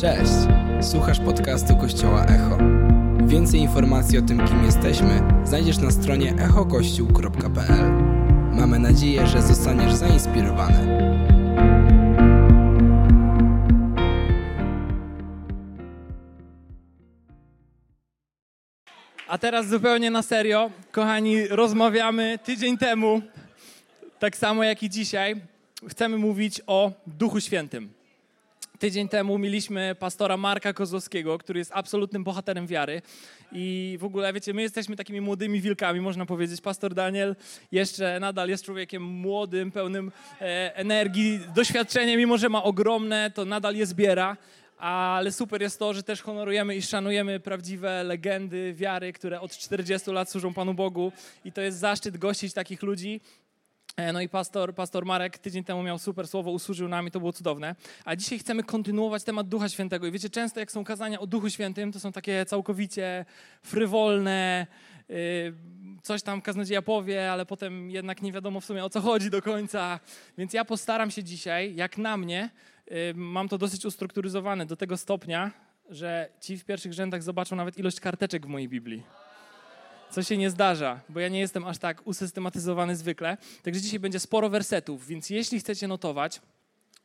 Cześć! Słuchasz podcastu Kościoła Echo. Więcej informacji o tym, kim jesteśmy, znajdziesz na stronie echokościół.pl. Mamy nadzieję, że zostaniesz zainspirowany. A teraz zupełnie na serio, kochani, rozmawiamy tydzień temu, tak samo jak i dzisiaj, chcemy mówić o Duchu Świętym. Tydzień temu mieliśmy pastora Marka Kozłowskiego, który jest absolutnym bohaterem wiary. I w ogóle, wiecie, my jesteśmy takimi młodymi wilkami, można powiedzieć. Pastor Daniel jeszcze nadal jest człowiekiem młodym, pełnym e, energii, doświadczenia, mimo że ma ogromne, to nadal je zbiera. Ale super jest to, że też honorujemy i szanujemy prawdziwe legendy wiary, które od 40 lat służą Panu Bogu. I to jest zaszczyt gościć takich ludzi. E, No i pastor, pastor Marek tydzień temu miał super słowo, usłużył nam i to było cudowne. A dzisiaj chcemy kontynuować temat Ducha Świętego. I wiecie, często jak są kazania o Duchu Świętym, to są takie całkowicie frywolne, yy, coś tam kaznodzieja powie, ale potem jednak nie wiadomo w sumie o co chodzi do końca. Więc ja postaram się dzisiaj, jak na mnie, yy, mam to dosyć ustrukturyzowane do tego stopnia, że ci w pierwszych rzędach zobaczą nawet ilość karteczek w mojej Biblii co się nie zdarza, bo ja nie jestem aż tak usystematyzowany zwykle. Także dzisiaj będzie sporo wersetów, więc jeśli chcecie notować,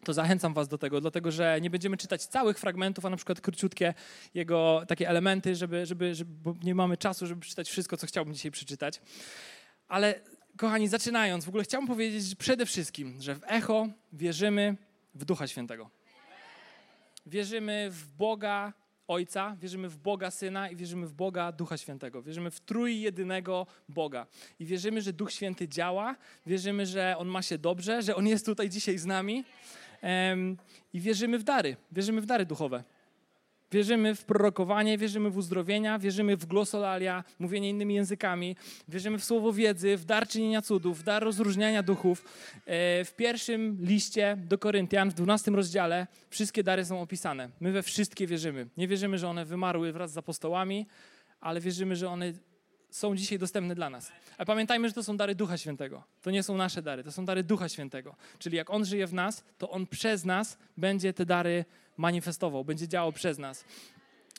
to zachęcam was do tego, dlatego że nie będziemy czytać całych fragmentów, a na przykład króciutkie jego takie elementy, żeby, żeby, żeby, bo nie mamy czasu, żeby przeczytać wszystko, co chciałbym dzisiaj przeczytać. Ale kochani, zaczynając, w ogóle chciałbym powiedzieć przede wszystkim, że w Echo wierzymy w Ducha Świętego. Wierzymy w Boga Ojca, wierzymy w Boga Syna i wierzymy w Boga Ducha Świętego. Wierzymy w trójjedynego Boga. I wierzymy, że Duch Święty działa, wierzymy, że On ma się dobrze, że On jest tutaj dzisiaj z nami. Em, I wierzymy w dary, wierzymy w dary duchowe. Wierzymy w prorokowanie, wierzymy w uzdrowienia, wierzymy w glosolalia, mówienie innymi językami, wierzymy w słowo wiedzy, w dar czynienia cudów, w dar rozróżniania duchów. E, W pierwszym liście do Koryntian, w 12 rozdziale, wszystkie dary są opisane. My we wszystkie wierzymy. Nie wierzymy, że one wymarły wraz z apostołami, ale wierzymy, że one są dzisiaj dostępne dla nas. A pamiętajmy, że to są dary Ducha Świętego. To nie są nasze dary, to są dary Ducha Świętego. Czyli jak On żyje w nas, to On przez nas będzie te dary manifestował, będzie działał przez nas.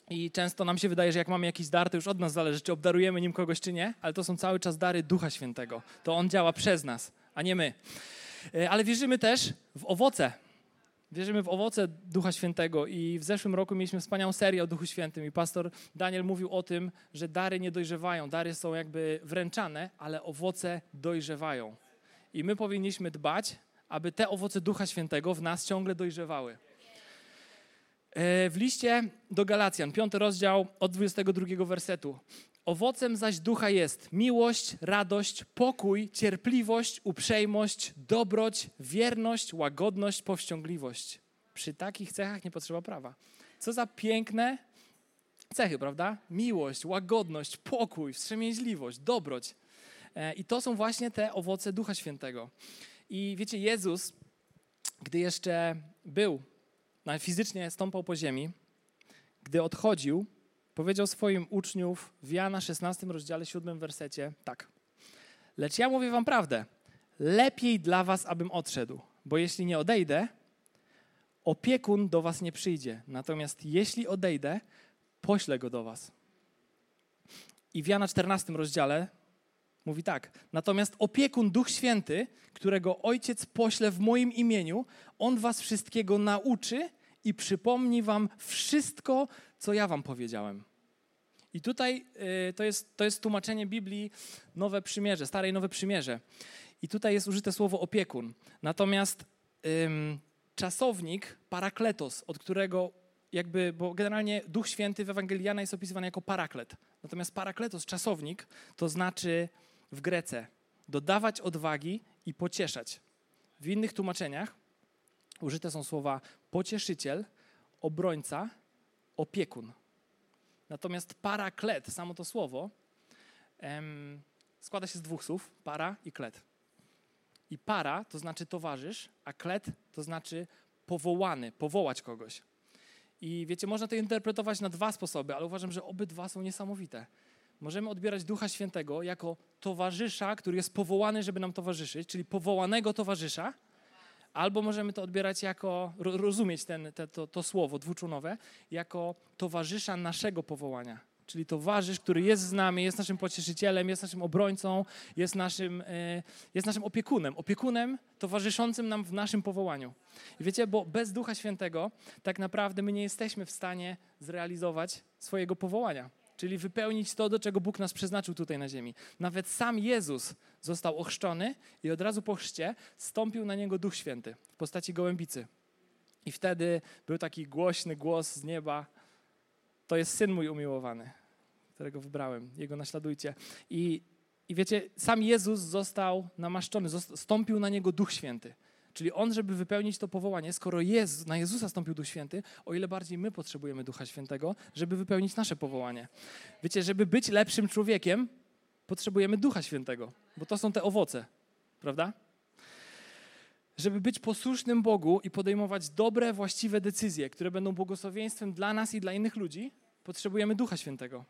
I często nam się wydaje, że jak mamy jakiś dar, to już od nas zależy, czy obdarujemy nim kogoś, czy nie, ale to są cały czas dary Ducha Świętego. To On działa przez nas, a nie my. E, Ale wierzymy też w owoce. Wierzymy w owoce Ducha Świętego i w zeszłym roku mieliśmy wspaniałą serię o Duchu Świętym i pastor Daniel mówił o tym, że dary nie dojrzewają, dary są jakby wręczane, ale owoce dojrzewają. I my powinniśmy dbać, aby te owoce Ducha Świętego w nas ciągle dojrzewały. E, W liście do Galacjan, piąty rozdział od 22 wersetu. Owocem zaś ducha jest miłość, radość, pokój, cierpliwość, uprzejmość, dobroć, wierność, łagodność, powściągliwość. Przy takich cechach nie potrzeba prawa. Co za piękne cechy, prawda? Miłość, łagodność, pokój, wstrzemięźliwość, dobroć. E, I to są właśnie te owoce Ducha Świętego. I wiecie, Jezus, gdy jeszcze był, no, fizycznie stąpał po ziemi, gdy odchodził, powiedział swoim uczniów w Jana 16 rozdziale 7 wersecie tak. Lecz ja mówię wam prawdę. Lepiej dla was, abym odszedł, bo jeśli nie odejdę, opiekun do was nie przyjdzie. Natomiast jeśli odejdę, poślę go do was. I w Jana 14 rozdziale mówi tak. Natomiast opiekun Duch Święty, którego Ojciec pośle w moim imieniu, on was wszystkiego nauczy i przypomni wam wszystko, co ja wam powiedziałem. I tutaj y, to, jest, to jest tłumaczenie Biblii Nowe Przymierze, Stare i Nowe Przymierze. I tutaj jest użyte słowo opiekun. Natomiast czasownik parakletos, od którego jakby, bo generalnie Duch Święty w Ewangelii jest opisywany jako paraklet. Natomiast parakletos, czasownik, to znaczy w Grece dodawać odwagi i pocieszać. W innych tłumaczeniach użyte są słowa pocieszyciel, obrońca, opiekun. Natomiast paraklet, samo to słowo, em, składa się z dwóch słów, para i klet. I para to znaczy towarzysz, a klet to znaczy powołany, powołać kogoś. I wiecie, można to interpretować na dwa sposoby, ale uważam, że obydwa są niesamowite. Możemy odbierać Ducha Świętego jako towarzysza, który jest powołany, żeby nam towarzyszyć, czyli powołanego towarzysza, Albo możemy to odbierać jako, rozumieć ten, te, to, to słowo dwuczunowe, jako towarzysza naszego powołania. Czyli towarzysz, który jest z nami, jest naszym pocieszycielem, jest naszym obrońcą, jest naszym, e, jest naszym opiekunem. Opiekunem towarzyszącym nam w naszym powołaniu. I wiecie, bo bez Ducha Świętego tak naprawdę my nie jesteśmy w stanie zrealizować swojego powołania czyli wypełnić to, do czego Bóg nas przeznaczył tutaj na ziemi. Nawet sam Jezus został ochrzczony i od razu po chrzcie stąpił na niego Duch Święty w postaci gołębicy. I wtedy był taki głośny głos z nieba: To jest syn mój umiłowany, którego wybrałem, jego naśladujcie. I, i wiecie, sam Jezus został namaszczony, stąpił na niego Duch Święty. Czyli on, żeby wypełnić to powołanie, skoro Jezus, na Jezusa stąpił Duch Święty, o ile bardziej my potrzebujemy Ducha Świętego, żeby wypełnić nasze powołanie. Wiecie, żeby być lepszym człowiekiem, potrzebujemy Ducha Świętego, bo to są te owoce, prawda? Żeby być posłusznym Bogu i podejmować dobre, właściwe decyzje, które będą błogosławieństwem dla nas i dla innych ludzi, potrzebujemy Ducha Świętego.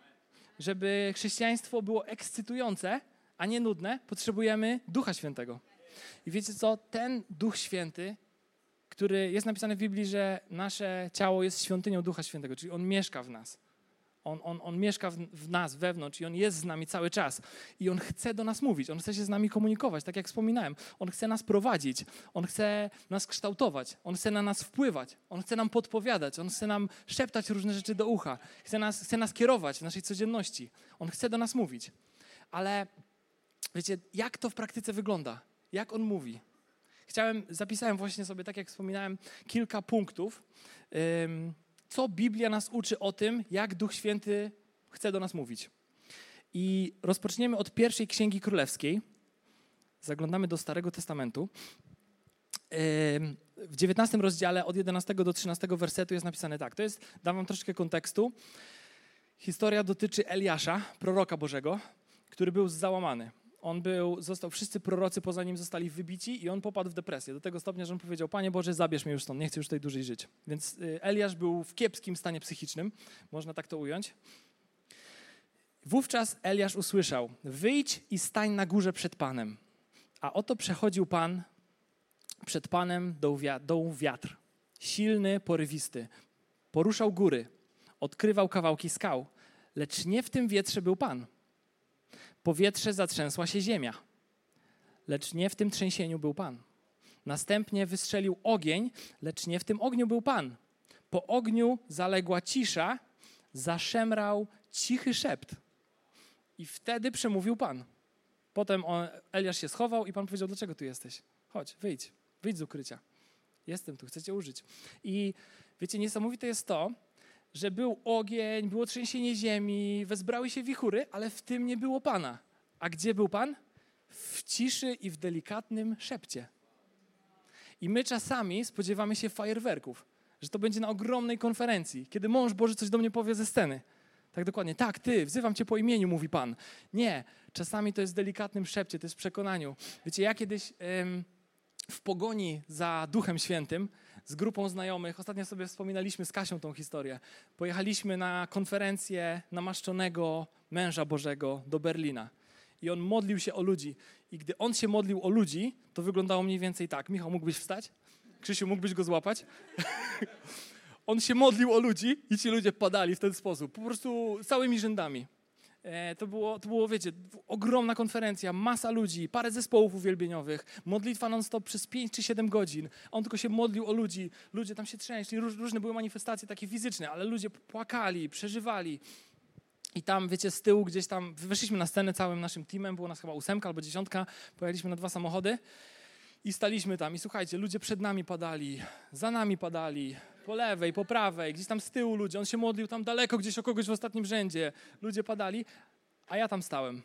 Żeby chrześcijaństwo było ekscytujące, a nie nudne, potrzebujemy Ducha Świętego. I wiecie co? Ten Duch Święty, który jest napisany w Biblii, że nasze ciało jest świątynią Ducha Świętego, czyli On mieszka w nas. On, on, on mieszka w, w, nas, wewnątrz i On jest z nami cały czas. I On chce do nas mówić, On chce się z nami komunikować, tak jak wspominałem. On chce nas prowadzić, On chce nas kształtować, On chce na nas wpływać, On chce nam podpowiadać, On chce nam szeptać różne rzeczy do ucha, chce nas, chce nas kierować w naszej codzienności. On chce do nas mówić. Ale wiecie, jak to w praktyce wygląda? Jak on mówi. Chciałem, zapisałem właśnie sobie, tak jak wspominałem, kilka punktów, co Biblia nas uczy o tym, jak Duch Święty chce do nas mówić. I rozpoczniemy od pierwszej księgi królewskiej. Zaglądamy do Starego Testamentu. W 19 rozdziale od 11 do 13 wersetu jest napisane tak. To jest, dam wam troszkę kontekstu. Historia dotyczy Eliasza, proroka Bożego, który był załamany on był, został, wszyscy prorocy poza nim zostali wybici i on popadł w depresję. Do tego stopnia, że on powiedział, Panie Boże, zabierz mnie już stąd, nie chcę już tutaj dłużej żyć. Więc y, Eliasz był w kiepskim stanie psychicznym, można tak to ująć. Wówczas Eliasz usłyszał, wyjdź i stań na górze przed Panem. A oto przechodził Pan, przed Panem dołu wiatr, silny, porywisty. Poruszał góry, odkrywał kawałki skał, lecz nie w tym wietrze był Pan – powietrze zatrzęsła się ziemia. Lecz nie w tym trzęsieniu był Pan. Następnie wystrzelił ogień, lecz nie w tym ogniu był Pan. Po ogniu zaległa cisza, zaszemrał cichy szept. I wtedy przemówił Pan. Potem on, Eliasz się schował i Pan powiedział, dlaczego tu jesteś? Chodź, wyjdź, wyjdź z ukrycia. Jestem tu, chcę cię użyć. I wiecie, niesamowite jest to, że był ogień, było trzęsienie ziemi, wezbrały się wichury, ale w tym nie było Pana. A gdzie był Pan? W ciszy i w delikatnym szepcie. I my czasami spodziewamy się fajerwerków, że to będzie na ogromnej konferencji, kiedy mąż Boży coś do mnie powie ze sceny. Tak dokładnie. Tak, ty, wzywam cię po imieniu, mówi Pan. Nie, czasami to jest w delikatnym szepcie, to jest w przekonaniu. Wiecie, ja kiedyś ym, w pogoni za Duchem Świętym z grupą znajomych. Ostatnio sobie wspominaliśmy z Kasią tą historię. Pojechaliśmy na konferencję namaszczonego męża Bożego do Berlina. I on modlił się o ludzi. I gdy on się modlił o ludzi, to wyglądało mniej więcej tak. Michał, mógłbyś wstać? Krzysiu, mógłbyś go złapać? on się modlił o ludzi i ci ludzie padali w ten sposób. Po prostu całymi rzędami. E, to było, to było, wiecie, ogromna konferencja, masa ludzi, parę zespołów uwielbieniowych, modlitwa non-stop przez 5 czy 7 godzin. On tylko się modlił o ludzi, ludzie tam się trzęśli, różne były manifestacje takie fizyczne, ale ludzie płakali, przeżywali. I tam, wiecie, z tyłu gdzieś tam, weszliśmy na scenę całym naszym teamem, było nas chyba ósemka albo dziesiątka, pojechaliśmy na dwa samochody i staliśmy tam i słuchajcie, ludzie przed nami padali, za nami padali, po lewej, po prawej, gdzieś tam z tyłu ludzie. On się modlił tam daleko, gdzieś o kogoś w ostatnim rzędzie. Ludzie padali, a ja tam stałem.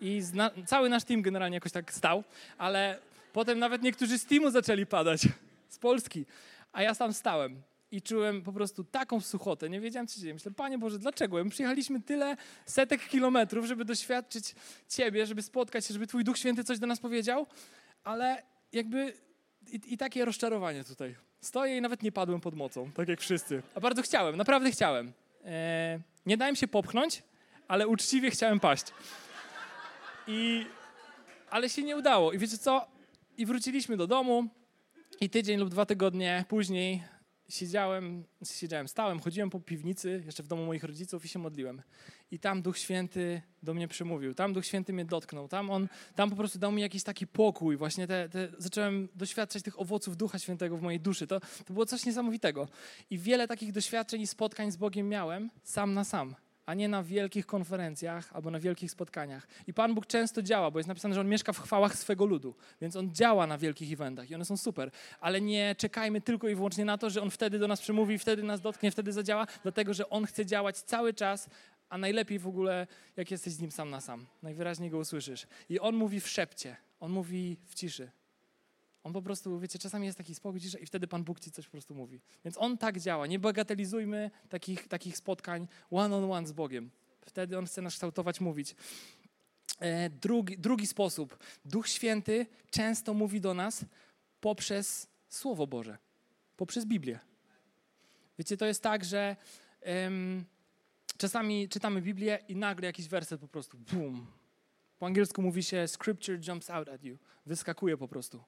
I cały nasz team generalnie jakoś tak stał, ale potem nawet niektórzy z teamu zaczęli padać, z Polski, a ja tam stałem. I czułem po prostu taką suchotę, nie wiedziałem, co się dzieje. Myślę, Panie Boże, dlaczego? My przyjechaliśmy tyle setek kilometrów, żeby doświadczyć Ciebie, żeby spotkać się, żeby Twój Duch Święty coś do nas powiedział, ale jakby i, i takie rozczarowanie tutaj. Stoję i nawet nie padłem pod mocą, tak jak wszyscy. A bardzo chciałem, naprawdę chciałem. E, nie dałem się popchnąć, ale uczciwie chciałem paść. I, ale się nie udało. I wiecie co? I wróciliśmy do domu I tydzień lub dwa tygodnie później siedziałem, siedziałem, stałem, chodziłem po piwnicy, jeszcze w domu moich rodziców i się modliłem. I tam Duch Święty do mnie przemówił, tam Duch Święty mnie dotknął, tam on, tam po prostu dał mi jakiś taki pokój, właśnie te, te, zacząłem doświadczać tych owoców Ducha Świętego w mojej duszy. To, to było coś niesamowitego. I wiele takich doświadczeń i spotkań z Bogiem miałem sam na sam a nie na wielkich konferencjach albo na wielkich spotkaniach. I Pan Bóg często działa, bo jest napisane, że On mieszka w chwałach swego ludu, więc On działa na wielkich eventach i one są super, ale nie czekajmy tylko i wyłącznie na to, że On wtedy do nas przemówi, wtedy nas dotknie, wtedy zadziała, dlatego że On chce działać cały czas, a najlepiej w ogóle, jak jesteś z Nim sam na sam. Najwyraźniej Go usłyszysz. I On mówi w szepcie, On mówi w ciszy. On po prostu, wiecie, czasami jest taki spokój i wtedy Pan Bóg ci coś po prostu mówi. Więc On tak działa. Nie bagatelizujmy takich, takich spotkań one on one z Bogiem. Wtedy On chce nas kształtować, mówić. E, drugi, drugi sposób. Duch Święty często mówi do nas poprzez Słowo Boże, poprzez Biblię. Wiecie, to jest tak, że um, czasami czytamy Biblię i nagle jakiś werset po prostu, boom. Po angielsku mówi się scripture jumps out at you. Wyskakuje po prostu.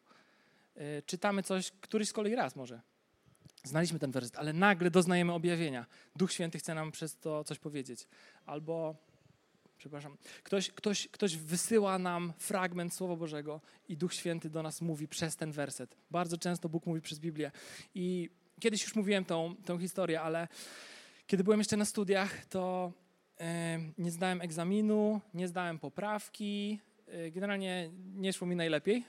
E, czytamy coś któryś z kolei raz może. Znaliśmy ten werset, ale nagle doznajemy objawienia. Duch Święty chce nam przez to coś powiedzieć. Albo, przepraszam, ktoś, ktoś, ktoś wysyła nam fragment Słowa Bożego i Duch Święty do nas mówi przez ten werset. Bardzo często Bóg mówi przez Biblię. I kiedyś już mówiłem tą, tą historię, ale kiedy byłem jeszcze na studiach, to e, nie zdałem egzaminu, nie zdałem poprawki. E, generalnie nie szło mi najlepiej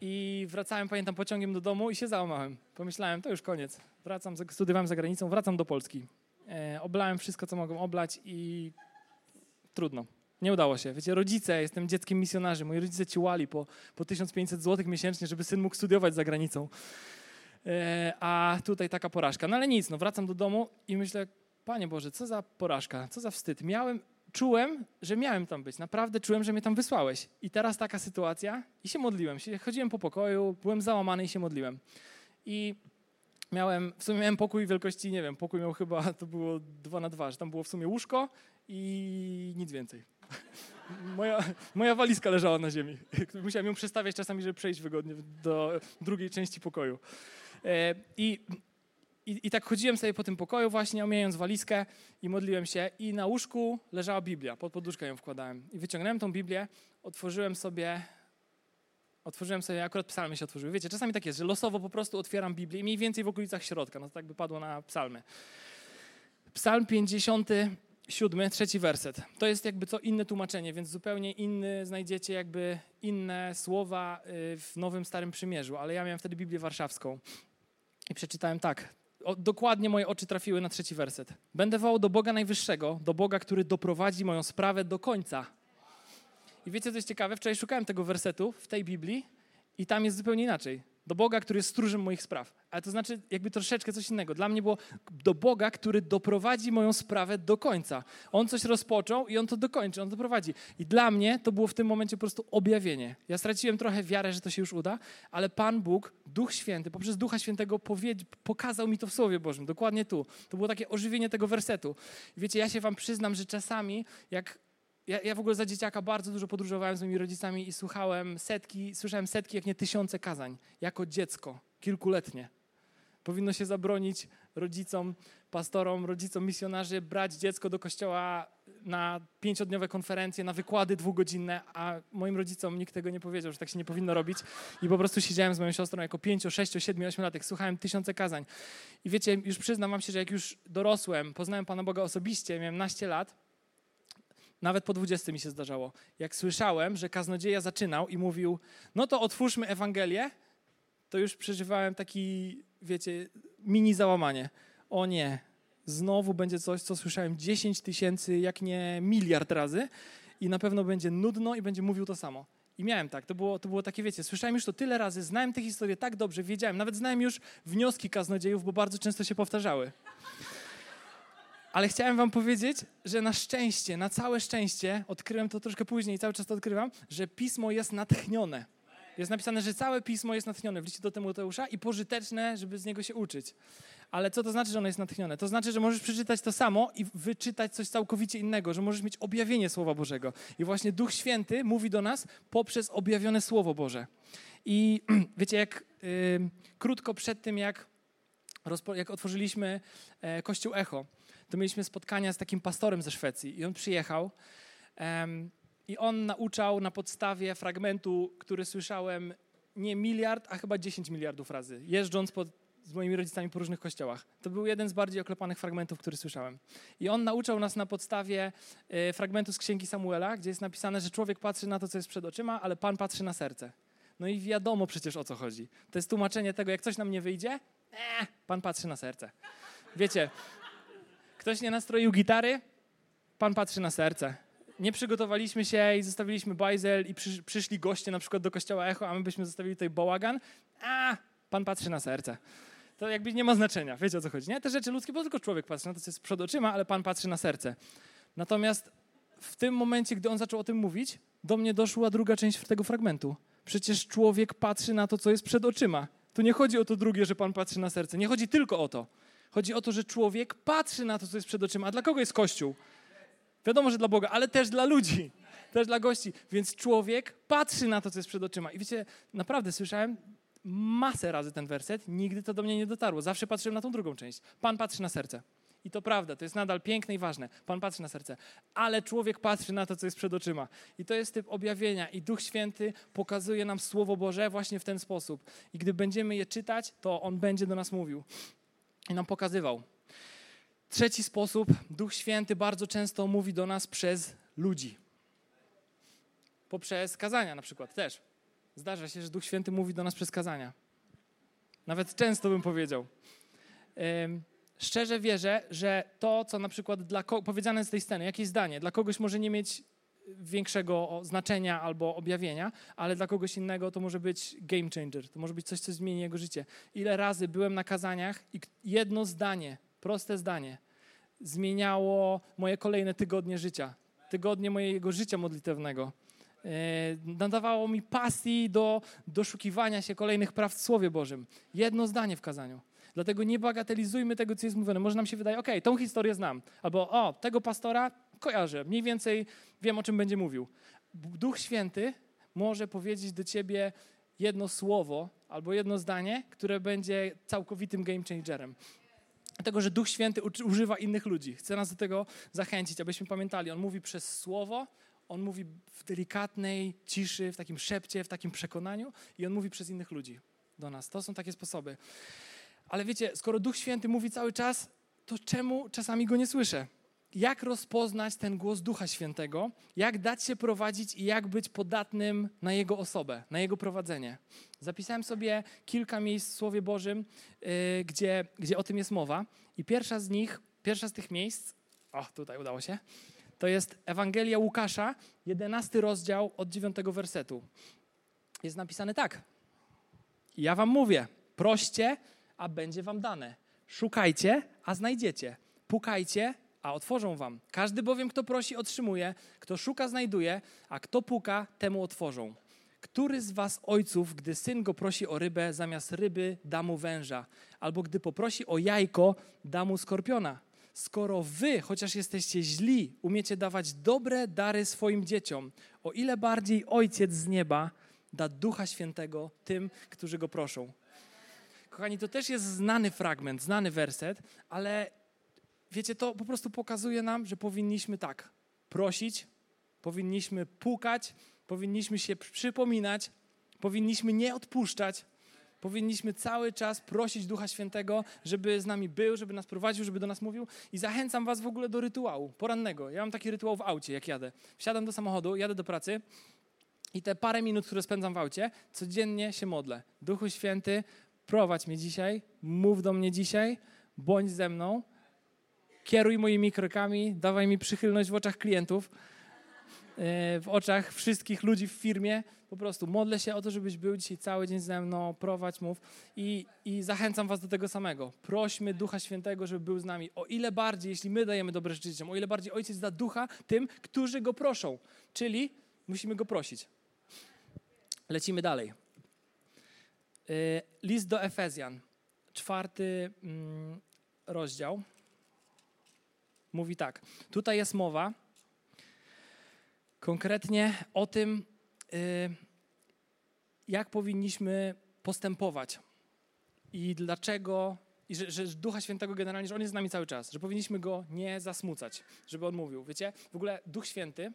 i wracałem, pamiętam, pociągiem do domu i się załamałem. Pomyślałem, to już koniec. Wracam, studiowałem za granicą, wracam do Polski. E, oblałem wszystko, co mogłem oblać i trudno. Nie udało się. Wiecie, rodzice, jestem dzieckiem misjonarzy, moi rodzice ciłali po, po 1500 zł miesięcznie, żeby syn mógł studiować za granicą. E, a tutaj taka porażka. No ale nic, no wracam do domu i myślę, Panie Boże, co za porażka, co za wstyd. Miałem czułem, że miałem tam być. Naprawdę czułem, że mnie tam wysłałeś. I teraz taka sytuacja i się modliłem. Chodziłem po pokoju, byłem załamany i się modliłem. I miałem, w sumie miałem pokój wielkości, nie wiem, pokój miał chyba, to było dwa na dwa, że tam było w sumie łóżko i nic więcej. Moja, moja walizka leżała na ziemi. Musiałem ją przestawiać czasami, żeby przejść wygodnie do drugiej części pokoju. E, I i, I tak chodziłem sobie po tym pokoju właśnie, omijając walizkę i modliłem się i na łóżku leżała Biblia, pod poduszkę ją wkładałem. I wyciągnąłem tą Biblię, otworzyłem sobie, otworzyłem sobie, akurat psalmy się otworzyły. Wiecie, czasami tak jest, że losowo po prostu otwieram Biblię i mniej więcej w okolicach środka, no to tak by padło na psalmy. Psalm 57, trzeci werset. To jest jakby co inne tłumaczenie, więc zupełnie inny znajdziecie jakby inne słowa y, w Nowym Starym Przymierzu, ale ja miałem wtedy Biblię Warszawską. I przeczytałem tak, o, dokładnie moje oczy trafiły na trzeci werset. Będę wołał do Boga Najwyższego, do Boga, który doprowadzi moją sprawę do końca. I wiecie, co jest ciekawe? Wczoraj szukałem tego wersetu w tej Biblii i tam jest zupełnie inaczej do Boga, który jest stróżem moich spraw. Ale to znaczy jakby troszeczkę coś innego. Dla mnie było do Boga, który doprowadzi moją sprawę do końca. On coś rozpoczął i on to dokończy, on to doprowadzi. I dla mnie to było w tym momencie po prostu objawienie. Ja straciłem trochę wiarę, że to się już uda, ale Pan Bóg, Duch Święty, poprzez Ducha Świętego pokazał mi to w Słowie Bożym, dokładnie tu. To było takie ożywienie tego wersetu. Wiecie, ja się wam przyznam, że czasami jak ja, ja, w ogóle za dzieciaka bardzo dużo podróżowałem z moimi rodzicami i słuchałem setki, słyszałem setki, jak nie tysiące kazań, jako dziecko, kilkuletnie. Powinno się zabronić rodzicom, pastorom, rodzicom misjonarzy brać dziecko do kościoła na pięciodniowe konferencje, na wykłady dwugodzinne, a moim rodzicom nikt tego nie powiedział, że tak się nie powinno robić. I po prostu siedziałem z moją siostrą jako pięcio, sześcio, siedmiu, ośmiolatek, słuchałem tysiące kazań. I wiecie, już przyznam wam się, że jak już dorosłem, poznałem Pana Boga osobiście, miałem naście lat, nawet po 20 mi się zdarzało. Jak słyszałem, że kaznodzieja zaczynał i mówił, no to otwórzmy Ewangelię, to już przeżywałem taki, wiecie, mini załamanie. O nie, znowu będzie coś, co słyszałem 10 tysięcy, jak nie miliard razy i na pewno będzie nudno i będzie mówił to samo. I miałem tak, to było, to było takie, wiecie, słyszałem już to tyle razy, znałem tę historię tak dobrze, wiedziałem, nawet znałem już wnioski kaznodziejów, bo bardzo często się powtarzały. Ale chciałem wam powiedzieć, że na szczęście, na całe szczęście, odkryłem to troszkę później i cały czas to odkrywam, że pismo jest natchnione. Jest napisane, że całe pismo jest natchnione w liście do Tymoteusza i pożyteczne, żeby z niego się uczyć. Ale co to znaczy, że ono jest natchnione? To znaczy, że możesz przeczytać to samo i wyczytać coś całkowicie innego, że możesz mieć objawienie Słowa Bożego. I właśnie Duch Święty mówi do nas poprzez objawione Słowo Boże. I wiecie, jak krótko przed tym, jak, jak otworzyliśmy e, Kościół Echo, to mieliśmy spotkania z takim pastorem ze Szwecji i on przyjechał i on nauczał na podstawie fragmentu, który słyszałem nie miliard, a chyba 10 miliardów razy, jeżdżąc pod, z moimi rodzicami po różnych kościołach. To był jeden z bardziej oklepanych fragmentów, który słyszałem. I on nauczał nas na podstawie y, fragmentu z Księgi Samuela, gdzie jest napisane, że człowiek patrzy na to, co jest przed oczyma, ale Pan patrzy na serce. No i wiadomo przecież o co chodzi. To jest tłumaczenie tego, jak coś nam nie wyjdzie, eh, Pan patrzy na serce. Wiecie, ktoś nie nastroił gitary, Pan patrzy na serce nie przygotowaliśmy się i zostawiliśmy bajzel i przy, przyszli goście na przykład do kościoła Echo, a my byśmy zostawili tutaj bałagan, a Pan patrzy na serce. To jakby nie ma znaczenia, wiecie o co chodzi, nie? Te rzeczy ludzkie, bo tylko człowiek patrzy na to, co jest przed oczyma, ale Pan patrzy na serce. Natomiast w tym momencie, gdy on zaczął o tym mówić, do mnie doszła druga część tego fragmentu. Przecież człowiek patrzy na to, co jest przed oczyma. Tu nie chodzi o to drugie, że Pan patrzy na serce. Nie chodzi tylko o to. Chodzi o to, że człowiek patrzy na to, co jest przed oczyma. A dla kogo jest Kościół? Wiadomo, że dla Boga, ale też dla ludzi, też dla gości. Więc człowiek patrzy na to, co jest przed oczyma. I wiecie, naprawdę słyszałem masę razy ten werset, nigdy to do mnie nie dotarło. Zawsze patrzyłem na tą drugą część. Pan patrzy na serce. I to prawda, to jest nadal piękne i ważne. Pan patrzy na serce, ale człowiek patrzy na to, co jest przed oczyma. I to jest typ objawienia. I Duch Święty pokazuje nam Słowo Boże właśnie w ten sposób. I gdy będziemy je czytać, to On będzie do nas mówił i nam pokazywał. Trzeci sposób, Duch Święty bardzo często mówi do nas przez ludzi. Poprzez kazania na przykład też. Zdarza się, że Duch Święty mówi do nas przez kazania. Nawet często bym powiedział. Szczerze wierzę, że to, co na przykład dla powiedziane z tej sceny, jakieś zdanie, dla kogoś może nie mieć większego znaczenia albo objawienia, ale dla kogoś innego to może być game changer, to może być coś, co zmieni jego życie. Ile razy byłem na kazaniach i jedno zdanie proste zdanie, zmieniało moje kolejne tygodnie życia, tygodnie mojego życia modlitewnego. E, nadawało mi pasji do doszukiwania się kolejnych praw w Słowie Bożym. Jedno zdanie w kazaniu. Dlatego nie bagatelizujmy tego, co jest mówione. Może nam się wydaje, ok, tą historię znam. Albo, o, tego pastora kojarzę, mniej więcej wiem, o czym będzie mówił. Duch Święty może powiedzieć do ciebie jedno słowo albo jedno zdanie, które będzie całkowitym game changerem. Dlatego, że Duch Święty używa innych ludzi. Chcę nas do tego zachęcić, abyśmy pamiętali. On mówi przez słowo, on mówi w delikatnej ciszy, w takim szepcie, w takim przekonaniu i on mówi przez innych ludzi do nas. To są takie sposoby. Ale wiecie, skoro Duch Święty mówi cały czas, to czemu czasami go nie słyszę? Jak rozpoznać ten głos Ducha Świętego, jak dać się prowadzić i jak być podatnym na Jego osobę, na Jego prowadzenie. Zapisałem sobie kilka miejsc w Słowie Bożym, yy, gdzie, gdzie o tym jest mowa. I pierwsza z nich, pierwsza z tych miejsc, o tutaj udało się, to jest Ewangelia Łukasza, 11 rozdział od 9 wersetu. Jest napisane tak. Ja wam mówię, proście, a będzie wam dane. Szukajcie, a znajdziecie. Pukajcie, a otworzą wam. Każdy bowiem, kto prosi, otrzymuje, kto szuka, znajduje, a kto puka, temu otworzą. Który z was ojców, gdy syn go prosi o rybę, zamiast ryby da mu węża, albo gdy poprosi o jajko, da mu skorpiona? Skoro wy, chociaż jesteście źli, umiecie dawać dobre dary swoim dzieciom, o ile bardziej Ojciec z nieba da Ducha Świętego tym, którzy go proszą. Kochani, to też jest znany fragment, znany werset, ale wiecie, to po prostu pokazuje nam, że powinniśmy tak prosić, powinniśmy pukać, powinniśmy się przypominać, powinniśmy nie odpuszczać, powinniśmy cały czas prosić Ducha Świętego, żeby z nami był, żeby nas prowadził, żeby do nas mówił. I zachęcam Was w ogóle do rytuału porannego. Ja mam taki rytuał w aucie, jak jadę. Wsiadam do samochodu, jadę do pracy i te parę minut, które spędzam w aucie, codziennie się modlę. Duchu Święty, prowadź mnie dzisiaj, mów do mnie dzisiaj, bądź ze mną kieruj moimi krokami, dawaj mi przychylność w oczach klientów, e, w oczach wszystkich ludzi w firmie. Po prostu modlę się o to, żebyś był dzisiaj cały dzień ze mną, prowadź, mów i, i zachęcam was do tego samego. Prośmy Ducha Świętego, żeby był z nami. O ile bardziej, jeśli my dajemy dobre życie, o ile bardziej Ojciec da Ducha tym, którzy Go proszą. Czyli musimy Go prosić. Lecimy dalej. E, list do Efezjan, czwarty mm, rozdział mówi tak. Tutaj jest mowa konkretnie o tym, y, jak powinniśmy postępować. I dlaczego, i że, że Ducha Świętego generalnie, że On jest z nami cały czas, że powinniśmy Go nie zasmucać, żeby On mówił. Wiecie, w ogóle Duch Święty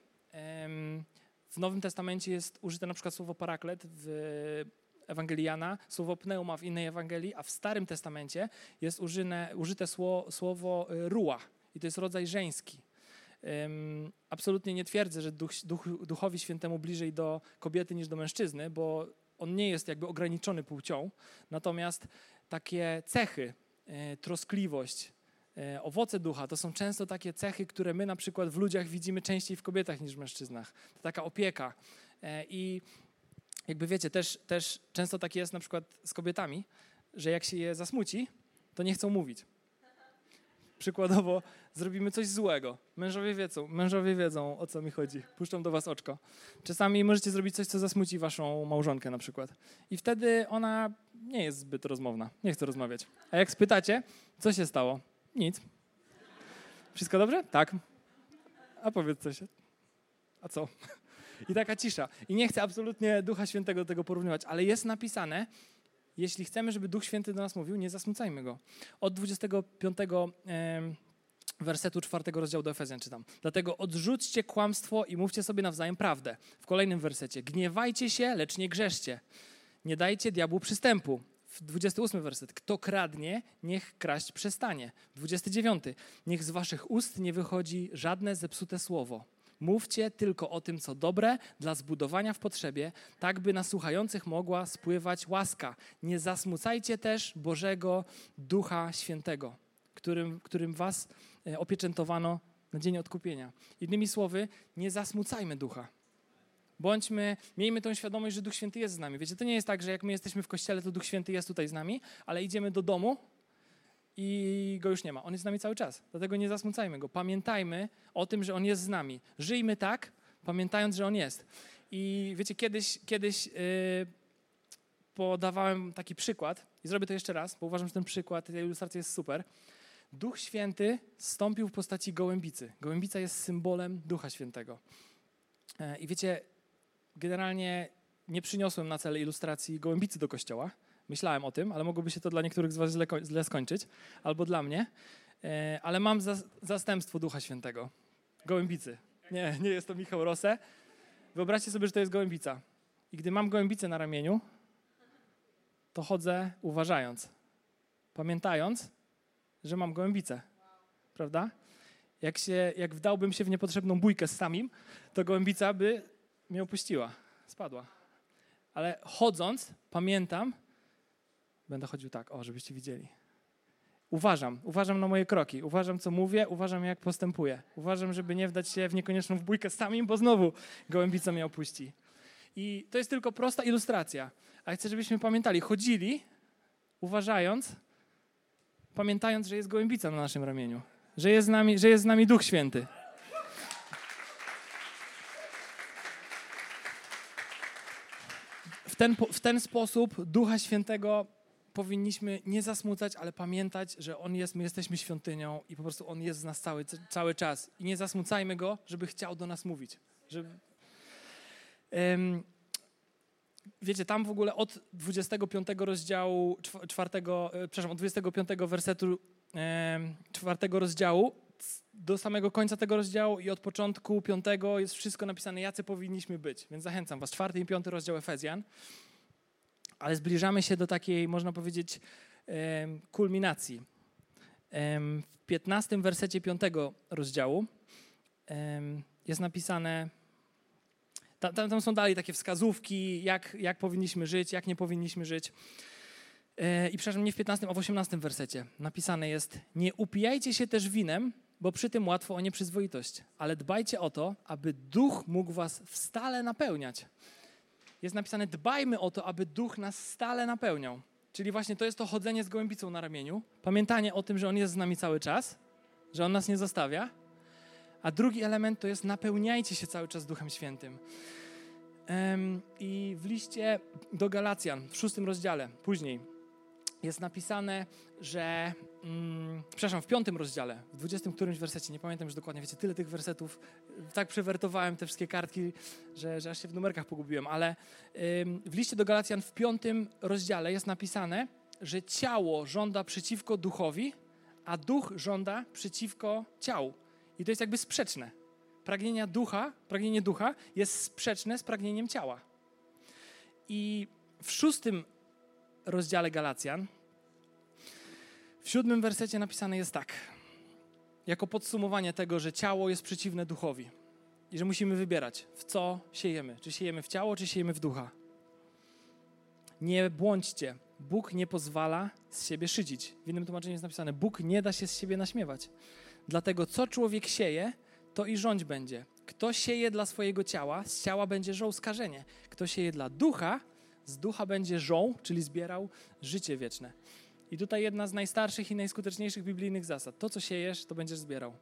w Nowym Testamencie jest użyte na przykład słowo paraklet w Ewangelii Jana, słowo pneuma w innej Ewangelii, a w Starym Testamencie jest użyne, użyte słowo, słowo y, ruach i to jest rodzaj żeński. Um, absolutnie nie twierdzę, że duch, duch, Duchowi Świętemu bliżej do kobiety niż do mężczyzny, bo on nie jest jakby ograniczony płcią, natomiast takie cechy, e, troskliwość, e, owoce ducha to są często takie cechy, które my na przykład w ludziach widzimy częściej w kobietach niż w mężczyznach. To taka opieka. E, I jakby wiecie, też, też często tak jest na przykład z kobietami, że jak się je zasmuci, to nie chcą mówić. Przykładowo zrobimy coś złego. Mężowie wiedzą, mężowie wiedzą o co mi chodzi. Puszczą do was oczko. Czasami możecie zrobić coś, co zasmuci waszą małżonkę na przykład. I wtedy ona nie jest zbyt rozmowna. Nie chce rozmawiać. A jak spytacie, co się stało? Nic. Wszystko dobrze? Tak. A powiedz coś. A co? I taka cisza. I nie chcę absolutnie Ducha Świętego do tego porównywać, ale jest napisane, jeśli chcemy, żeby Duch Święty do nas mówił, nie zasmucajmy go. Od 25 wersetu 4 rozdziału do Efezjan czytam. Dlatego odrzućcie kłamstwo i mówcie sobie nawzajem prawdę. W kolejnym wersecie. Gniewajcie się, lecz nie grzeszcie. Nie dajcie diabłu przystępu. W 28 werset. Kto kradnie, niech kraść przestanie. 29. Niech z waszych ust nie wychodzi żadne zepsute słowo Mówcie tylko o tym, co dobre dla zbudowania w potrzebie, tak by na słuchających mogła spływać łaska. Nie zasmucajcie też Bożego Ducha Świętego, którym, którym was e, opieczętowano na dzień odkupienia. Innymi słowy, nie zasmucajmy ducha. Bądźmy, miejmy tą świadomość, że Duch Święty jest z nami. Wiecie, to nie jest tak, że jak my jesteśmy w kościele, to Duch Święty jest tutaj z nami, ale idziemy do domu i go już nie ma. On jest z nami cały czas. Dlatego nie zasmucajmy go. Pamiętajmy o tym, że on jest z nami. Żyjmy tak, pamiętając, że on jest. I wiecie, kiedyś, kiedyś yy, podawałem taki przykład i zrobię to jeszcze raz, bo uważam, że ten przykład, ta ilustracja jest super. Duch Święty stąpił w postaci gołębicy. Gołębica jest symbolem Ducha Świętego. Yy, I wiecie, generalnie nie przyniosłem na cel ilustracji gołębicy do kościoła, Myślałem o tym, ale mogłoby się to dla niektórych z Was źle, źle skończyć, albo dla mnie. E, ale mam za, zastępstwo Ducha Świętego. Gołębicy. Nie, nie jest to Michał Rosę. Wyobraźcie sobie, że to jest gołębica. I gdy mam gołębicę na ramieniu, to chodzę uważając, pamiętając, że mam gołębicę. Prawda? Jak, się, jak wdałbym się w niepotrzebną bójkę z samim, to gołębica by mnie opuściła, spadła. Ale chodząc, pamiętam, będę chodził tak, o, żebyście widzieli. Uważam, uważam na moje kroki, uważam, co mówię, uważam, jak postępuję. Uważam, żeby nie wdać się w niekonieczną bójkę z samym, bo znowu gołębica mnie opuści. I to jest tylko prosta ilustracja. A chcę, żebyśmy pamiętali, chodzili, uważając, pamiętając, że jest gołębica na naszym ramieniu, że jest z nami, że jest z nami Duch Święty. W ten, w ten sposób Ducha Świętego powinniśmy nie zasmucać, ale pamiętać, że On jest, my jesteśmy świątynią i po prostu On jest z nas cały, cały czas. I nie zasmucajmy Go, żeby chciał do nas mówić. Żeby... Um, wiecie, tam w ogóle od 25 rozdziału, czwartego, e, przepraszam, od 25 wersetu czwartego rozdziału do samego końca tego rozdziału i od początku piątego jest wszystko napisane, jacy powinniśmy być. Więc zachęcam was. Czwarty i piąty rozdział Efezjan ale zbliżamy się do takiej, można powiedzieć, kulminacji. W 15 wersecie 5 rozdziału jest napisane, tam, tam, są dalej takie wskazówki, jak, jak powinniśmy żyć, jak nie powinniśmy żyć. E, I przepraszam, nie w 15, a w 18 wersecie napisane jest: Nie upijajcie się też winem, bo przy tym łatwo o nieprzyzwoitość, ale dbajcie o to, aby duch mógł was stale napełniać jest napisane: dbajmy o to, aby duch nas stale napełniał. Czyli właśnie to jest to chodzenie z gołębicą na ramieniu, pamiętanie o tym, że on jest z nami cały czas, że on nas nie zostawia. A drugi element to jest napełniajcie się cały czas Duchem Świętym. I w liście do Galacjan, w szóstym rozdziale, później, jest napisane, że, mm, przepraszam, w piątym rozdziale, w dwudziestym którymś wersecie, nie pamiętam już dokładnie, wiecie, tyle tych wersetów, tak przewertowałem te wszystkie kartki, że, że aż się w numerkach pogubiłem, ale ym, w liście do Galacjan w piątym rozdziale jest napisane, że ciało żąda przeciwko duchowi, a duch żąda przeciwko ciału. I to jest jakby sprzeczne. Pragnienia ducha, pragnienie ducha jest sprzeczne z pragnieniem ciała. I w szóstym rozdziale Galacjan, w siódmym wersecie napisane jest tak, jako podsumowanie tego, że ciało jest przeciwne duchowi i że musimy wybierać, w co siejemy. Czy siejemy w ciało, czy siejemy w ducha. Nie błądźcie. Bóg nie pozwala z siebie szydzić. W innym tłumaczeniu jest napisane, Bóg nie da się z siebie naśmiewać. Dlatego co człowiek sieje, to i rządź będzie. Kto sieje dla swojego ciała, z ciała będzie żął skażenie. Kto sieje dla ducha, z ducha będzie żął, czyli zbierał życie wieczne. I tutaj jedna z najstarszych i najskuteczniejszych biblijnych zasad. To, co siejesz, to będziesz zbierał.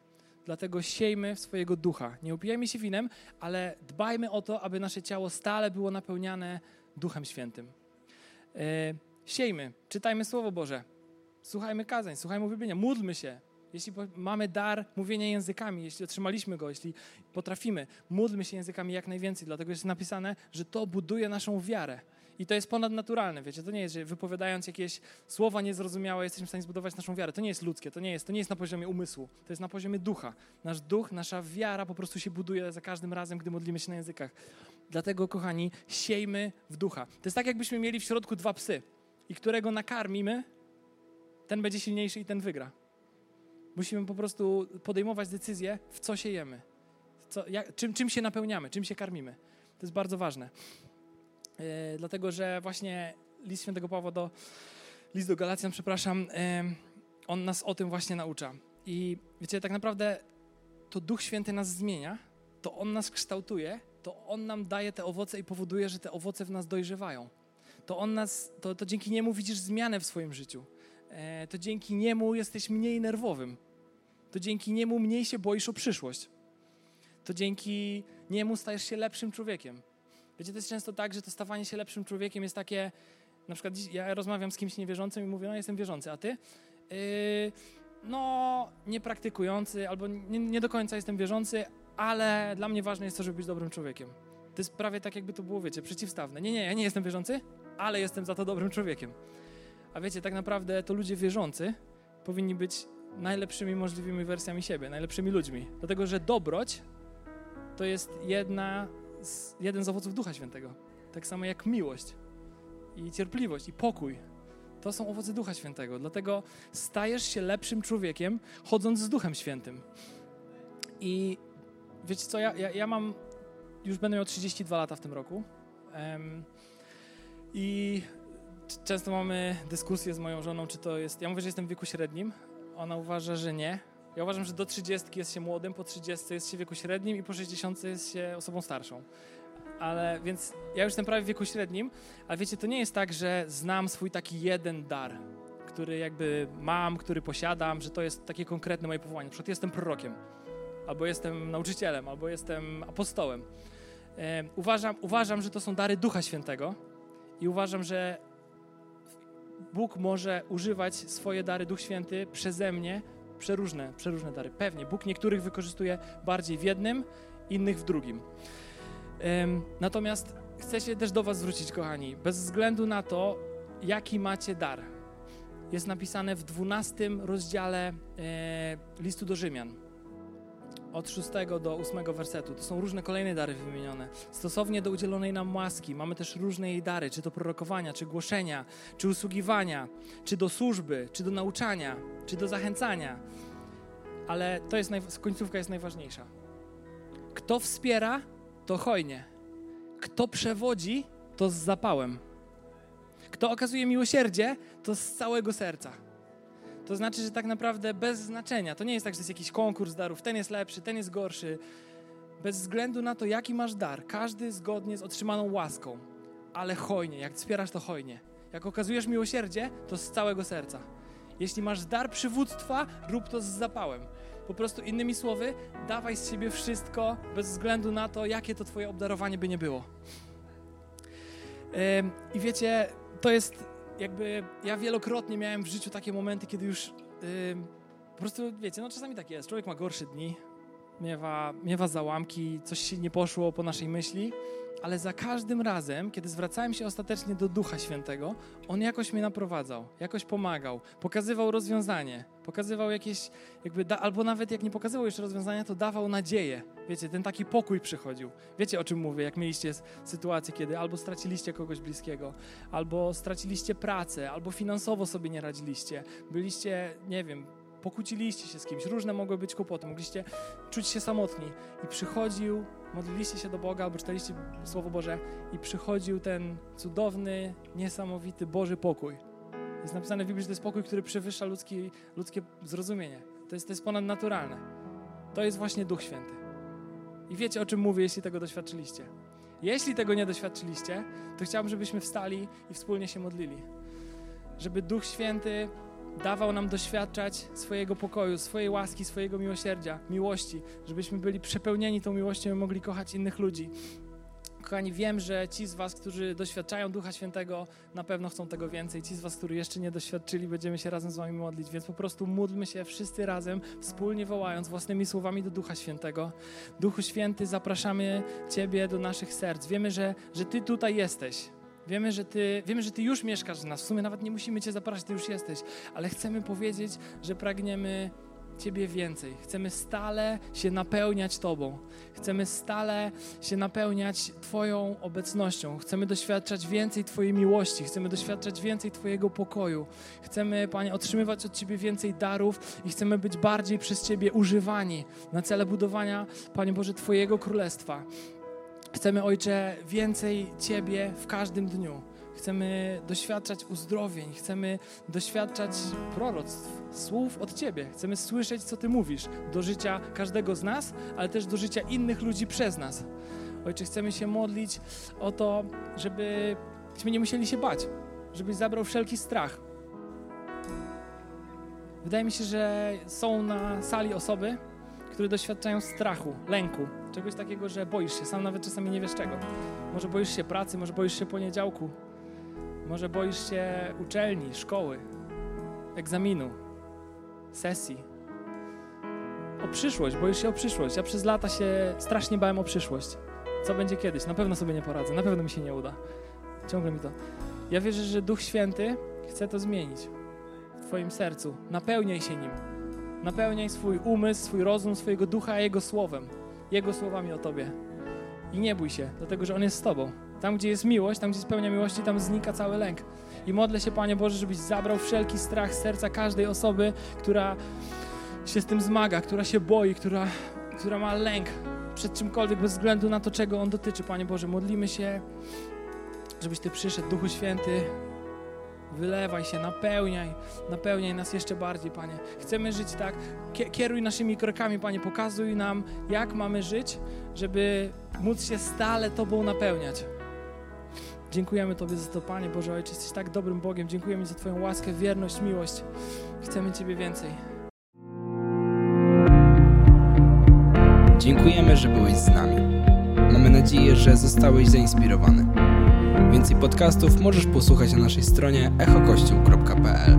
Dlatego siejmy w swojego ducha. Nie upijajmy się winem, ale dbajmy o to, aby nasze ciało stale było napełniane Duchem Świętym. Yy, siejmy, czytajmy Słowo Boże, słuchajmy kazań, słuchajmy uwielbienia, módlmy się, jeśli mamy dar mówienia językami, jeśli otrzymaliśmy go, jeśli potrafimy, módlmy się językami jak najwięcej, dlatego jest napisane, że to buduje naszą wiarę. I to jest ponadnaturalne, wiecie, to nie jest, że wypowiadając jakieś słowa niezrozumiałe jesteśmy w stanie zbudować naszą wiarę. To nie jest ludzkie, to nie jest, to nie jest na poziomie umysłu, to jest na poziomie ducha. Nasz duch, nasza wiara po prostu się buduje za każdym razem, gdy modlimy się na językach. Dlatego, kochani, siejmy w ducha. To jest tak, jakbyśmy mieli w środku dwa psy i którego nakarmimy, ten będzie silniejszy i ten wygra. Musimy po prostu podejmować decyzję, w co siejemy, co, jak, czym, czym się napełniamy, czym się karmimy. To jest bardzo ważne. Yy, dlatego, że właśnie list świętego Pawła do, list do Galacjan, przepraszam, on nas o tym właśnie naucza. I wiecie, tak naprawdę to Duch Święty nas zmienia, to On nas kształtuje, to On nam daje te owoce i powoduje, że te owoce w nas dojrzewają. To On nas, to, to dzięki Niemu widzisz zmianę w swoim życiu. E, to dzięki niemu jesteś mniej nerwowym. To dzięki niemu mniej się boisz o przyszłość. To dzięki niemu stajesz się lepszym człowiekiem. Wiecie, to jest często tak, że to stawanie się lepszym człowiekiem jest takie, na przykład ja rozmawiam z kimś niewierzącym i mówię, no jestem wierzący, a ty? Yy, no, niepraktykujący, albo nie, nie do końca jestem wierzący, ale dla mnie ważne jest to, żeby być dobrym człowiekiem. To jest prawie tak, jakby to było, wiecie, przeciwstawne. Nie, nie, ja nie jestem wierzący, ale jestem za to dobrym człowiekiem. A wiecie, tak naprawdę to ludzie wierzący powinni być najlepszymi możliwymi wersjami siebie, najlepszymi ludźmi. Dlatego, że dobroć to jest jedna jeden z owoców Ducha Świętego. Tak samo jak miłość i cierpliwość i pokój. To są owoce Ducha Świętego. Dlatego stajesz się lepszym człowiekiem, chodząc z Duchem Świętym. I wiecie co, ja, ja, ja mam, już będę miał 32 lata w tym roku. Um, I często mamy dyskusję z moją żoną, czy to jest. Ja mówię, że jestem w wieku średnim. Ona uważa, że nie. Ja uważam, że do 30 jest się młodym, po 30 jest się w wieku średnim i po 60 jest się osobą starszą. Ale więc ja już jestem prawie w wieku średnim, a wiecie, to nie jest tak, że znam swój taki jeden dar, który jakby mam, który posiadam, że to jest takie konkretne moje powołanie. Na przykład jestem prorokiem, albo jestem nauczycielem, albo jestem apostołem. Uważam, uważam, że to są dary Ducha Świętego i uważam, że Bóg może używać swoje dary, Duch Święty przeze mnie, przeróżne, przeróżne dary. Pewnie, Bóg niektórych wykorzystuje bardziej w jednym, innych w drugim. Natomiast chcę się też do Was zwrócić, kochani, bez względu na to, jaki macie dar. Jest napisane w 12 rozdziale e, listu do Rzymian od 6 do 8 wersetu. To są różne kolejne dary wymienione. Stosownie do udzielonej nam łaski mamy też różne jej dary, czy do prorokowania, czy głoszenia, czy usługiwania, czy do służby, czy do nauczania, czy do zachęcania. Ale to jest naj... końcówka jest najważniejsza. Kto wspiera, to hojnie. Kto przewodzi, to z zapałem. Kto okazuje miłosierdzie, to z całego serca. To znaczy, że tak naprawdę bez znaczenia. To nie jest tak, że jest jakiś konkurs darów, ten jest lepszy, ten jest gorszy. Bez względu na to, jaki masz dar, każdy zgodnie z otrzymaną łaską, ale hojnie, jak wspierasz to hojnie. Jak okazujesz miłosierdzie, to z całego serca. Jeśli masz dar przywództwa, rób to z zapałem. Po prostu innymi słowy, dawaj z siebie wszystko, bez względu na to, jakie to twoje obdarowanie by nie było. I wiecie, to jest jakby ja wielokrotnie miałem w życiu takie momenty, kiedy już yy, po prostu, wiecie, no czasami tak jest. Człowiek ma gorsze dni, miewa, miewa załamki, coś się nie poszło po naszej myśli, ale za każdym razem, kiedy zwracałem się ostatecznie do Ducha Świętego, On jakoś mnie naprowadzał, jakoś pomagał, pokazywał rozwiązanie, pokazywał jakieś, jakby, da, albo nawet jak nie pokazywał jeszcze rozwiązania, to dawał nadzieję. Wiecie, ten taki pokój przychodził. Wiecie, o czym mówię, jak mieliście sytuację, kiedy albo straciliście kogoś bliskiego, albo straciliście pracę, albo finansowo sobie nie radziliście, byliście, nie wiem, pokłóciliście się z kimś, różne mogły być kłopoty, mogliście czuć się samotni i przychodził, modliliście się do Boga albo czytaliście Słowo Boże i przychodził ten cudowny, niesamowity Boży pokój. Jest napisane w Biblii, że to jest pokój, który przewyższa ludzki, ludzkie zrozumienie. To jest, to jest ponadnaturalne. To jest właśnie Duch Święty. I wiecie, o czym mówię, jeśli tego doświadczyliście. Jeśli tego nie doświadczyliście, to chciałbym, żebyśmy wstali i wspólnie się modlili. Żeby Duch Święty dawał nam doświadczać swojego pokoju, swojej łaski, swojego miłosierdzia, miłości, żebyśmy byli przepełnieni tą miłością i mogli kochać innych ludzi. Kochani, wiem, że ci z Was, którzy doświadczają Ducha Świętego, na pewno chcą tego więcej. Ci z Was, którzy jeszcze nie doświadczyli, będziemy się razem z Wami modlić, więc po prostu módlmy się wszyscy razem, wspólnie wołając własnymi słowami do Ducha Świętego. Duchu Święty, zapraszamy Ciebie do naszych serc. Wiemy, że, że Ty tutaj jesteś. Wiemy że, ty, wiemy, że Ty już mieszkasz w nas. W sumie nawet nie musimy Cię zapraszać, Ty już jesteś. Ale chcemy powiedzieć, że pragniemy Ciebie więcej. Chcemy stale się napełniać Tobą. Chcemy stale się napełniać Twoją obecnością. Chcemy doświadczać więcej Twojej miłości. Chcemy doświadczać więcej Twojego pokoju. Chcemy, Panie, otrzymywać od Ciebie więcej darów i chcemy być bardziej przez Ciebie używani na cele budowania, Panie Boże, Twojego Królestwa. Chcemy, Ojcze, więcej Ciebie w każdym dniu. Chcemy doświadczać uzdrowień, chcemy doświadczać proroctw, słów od Ciebie. Chcemy słyszeć, co Ty mówisz do życia każdego z nas, ale też do życia innych ludzi przez nas. Ojcze, chcemy się modlić o to, żebyśmy nie musieli się bać, żebyś zabrał wszelki strach. Wydaje mi się, że są na sali osoby, które doświadczają strachu, lęku, czegoś takiego, że boisz się, sam nawet czasami nie wiesz czego. Może boisz się pracy, może boisz się poniedziałku, może boisz się uczelni, szkoły, egzaminu, sesji. O przyszłość, boisz się o przyszłość. Ja przez lata się strasznie bałem o przyszłość. Co będzie kiedyś? Na pewno sobie nie poradzę, na pewno mi się nie uda. Ciągle mi to. Ja wierzę, że Duch Święty chce to zmienić w Twoim sercu. Napełniaj się nim. Napełniaj swój umysł, swój rozum, swojego ducha Jego słowem, Jego słowami o Tobie. I nie bój się, dlatego że On jest z Tobą. Tam, gdzie jest miłość, tam, gdzie jest pełnia miłości, tam znika cały lęk. I modlę się, Panie Boże, żebyś zabrał wszelki strach z serca każdej osoby, która się z tym zmaga, która się boi, która, która ma lęk przed czymkolwiek, bez względu na to, czego on dotyczy. Panie Boże, modlimy się, żebyś Ty przyszedł, Duchu Święty, Wylewaj się, napełniaj, napełniaj nas jeszcze bardziej, Panie. Chcemy żyć tak. Kieruj naszymi krokami, Panie. Pokazuj nam, jak mamy żyć, żeby móc się stale Tobą napełniać. Dziękujemy Tobie za to, Panie Boże Ojcze. Jesteś tak dobrym Bogiem. Dziękujemy za Twoją łaskę, wierność, miłość. Chcemy Ciebie więcej. Dziękujemy, że byłeś z nami. Mamy nadzieję, że zostałeś zainspirowany. Więcej podcastów możesz posłuchać na naszej stronie echokościół.pl.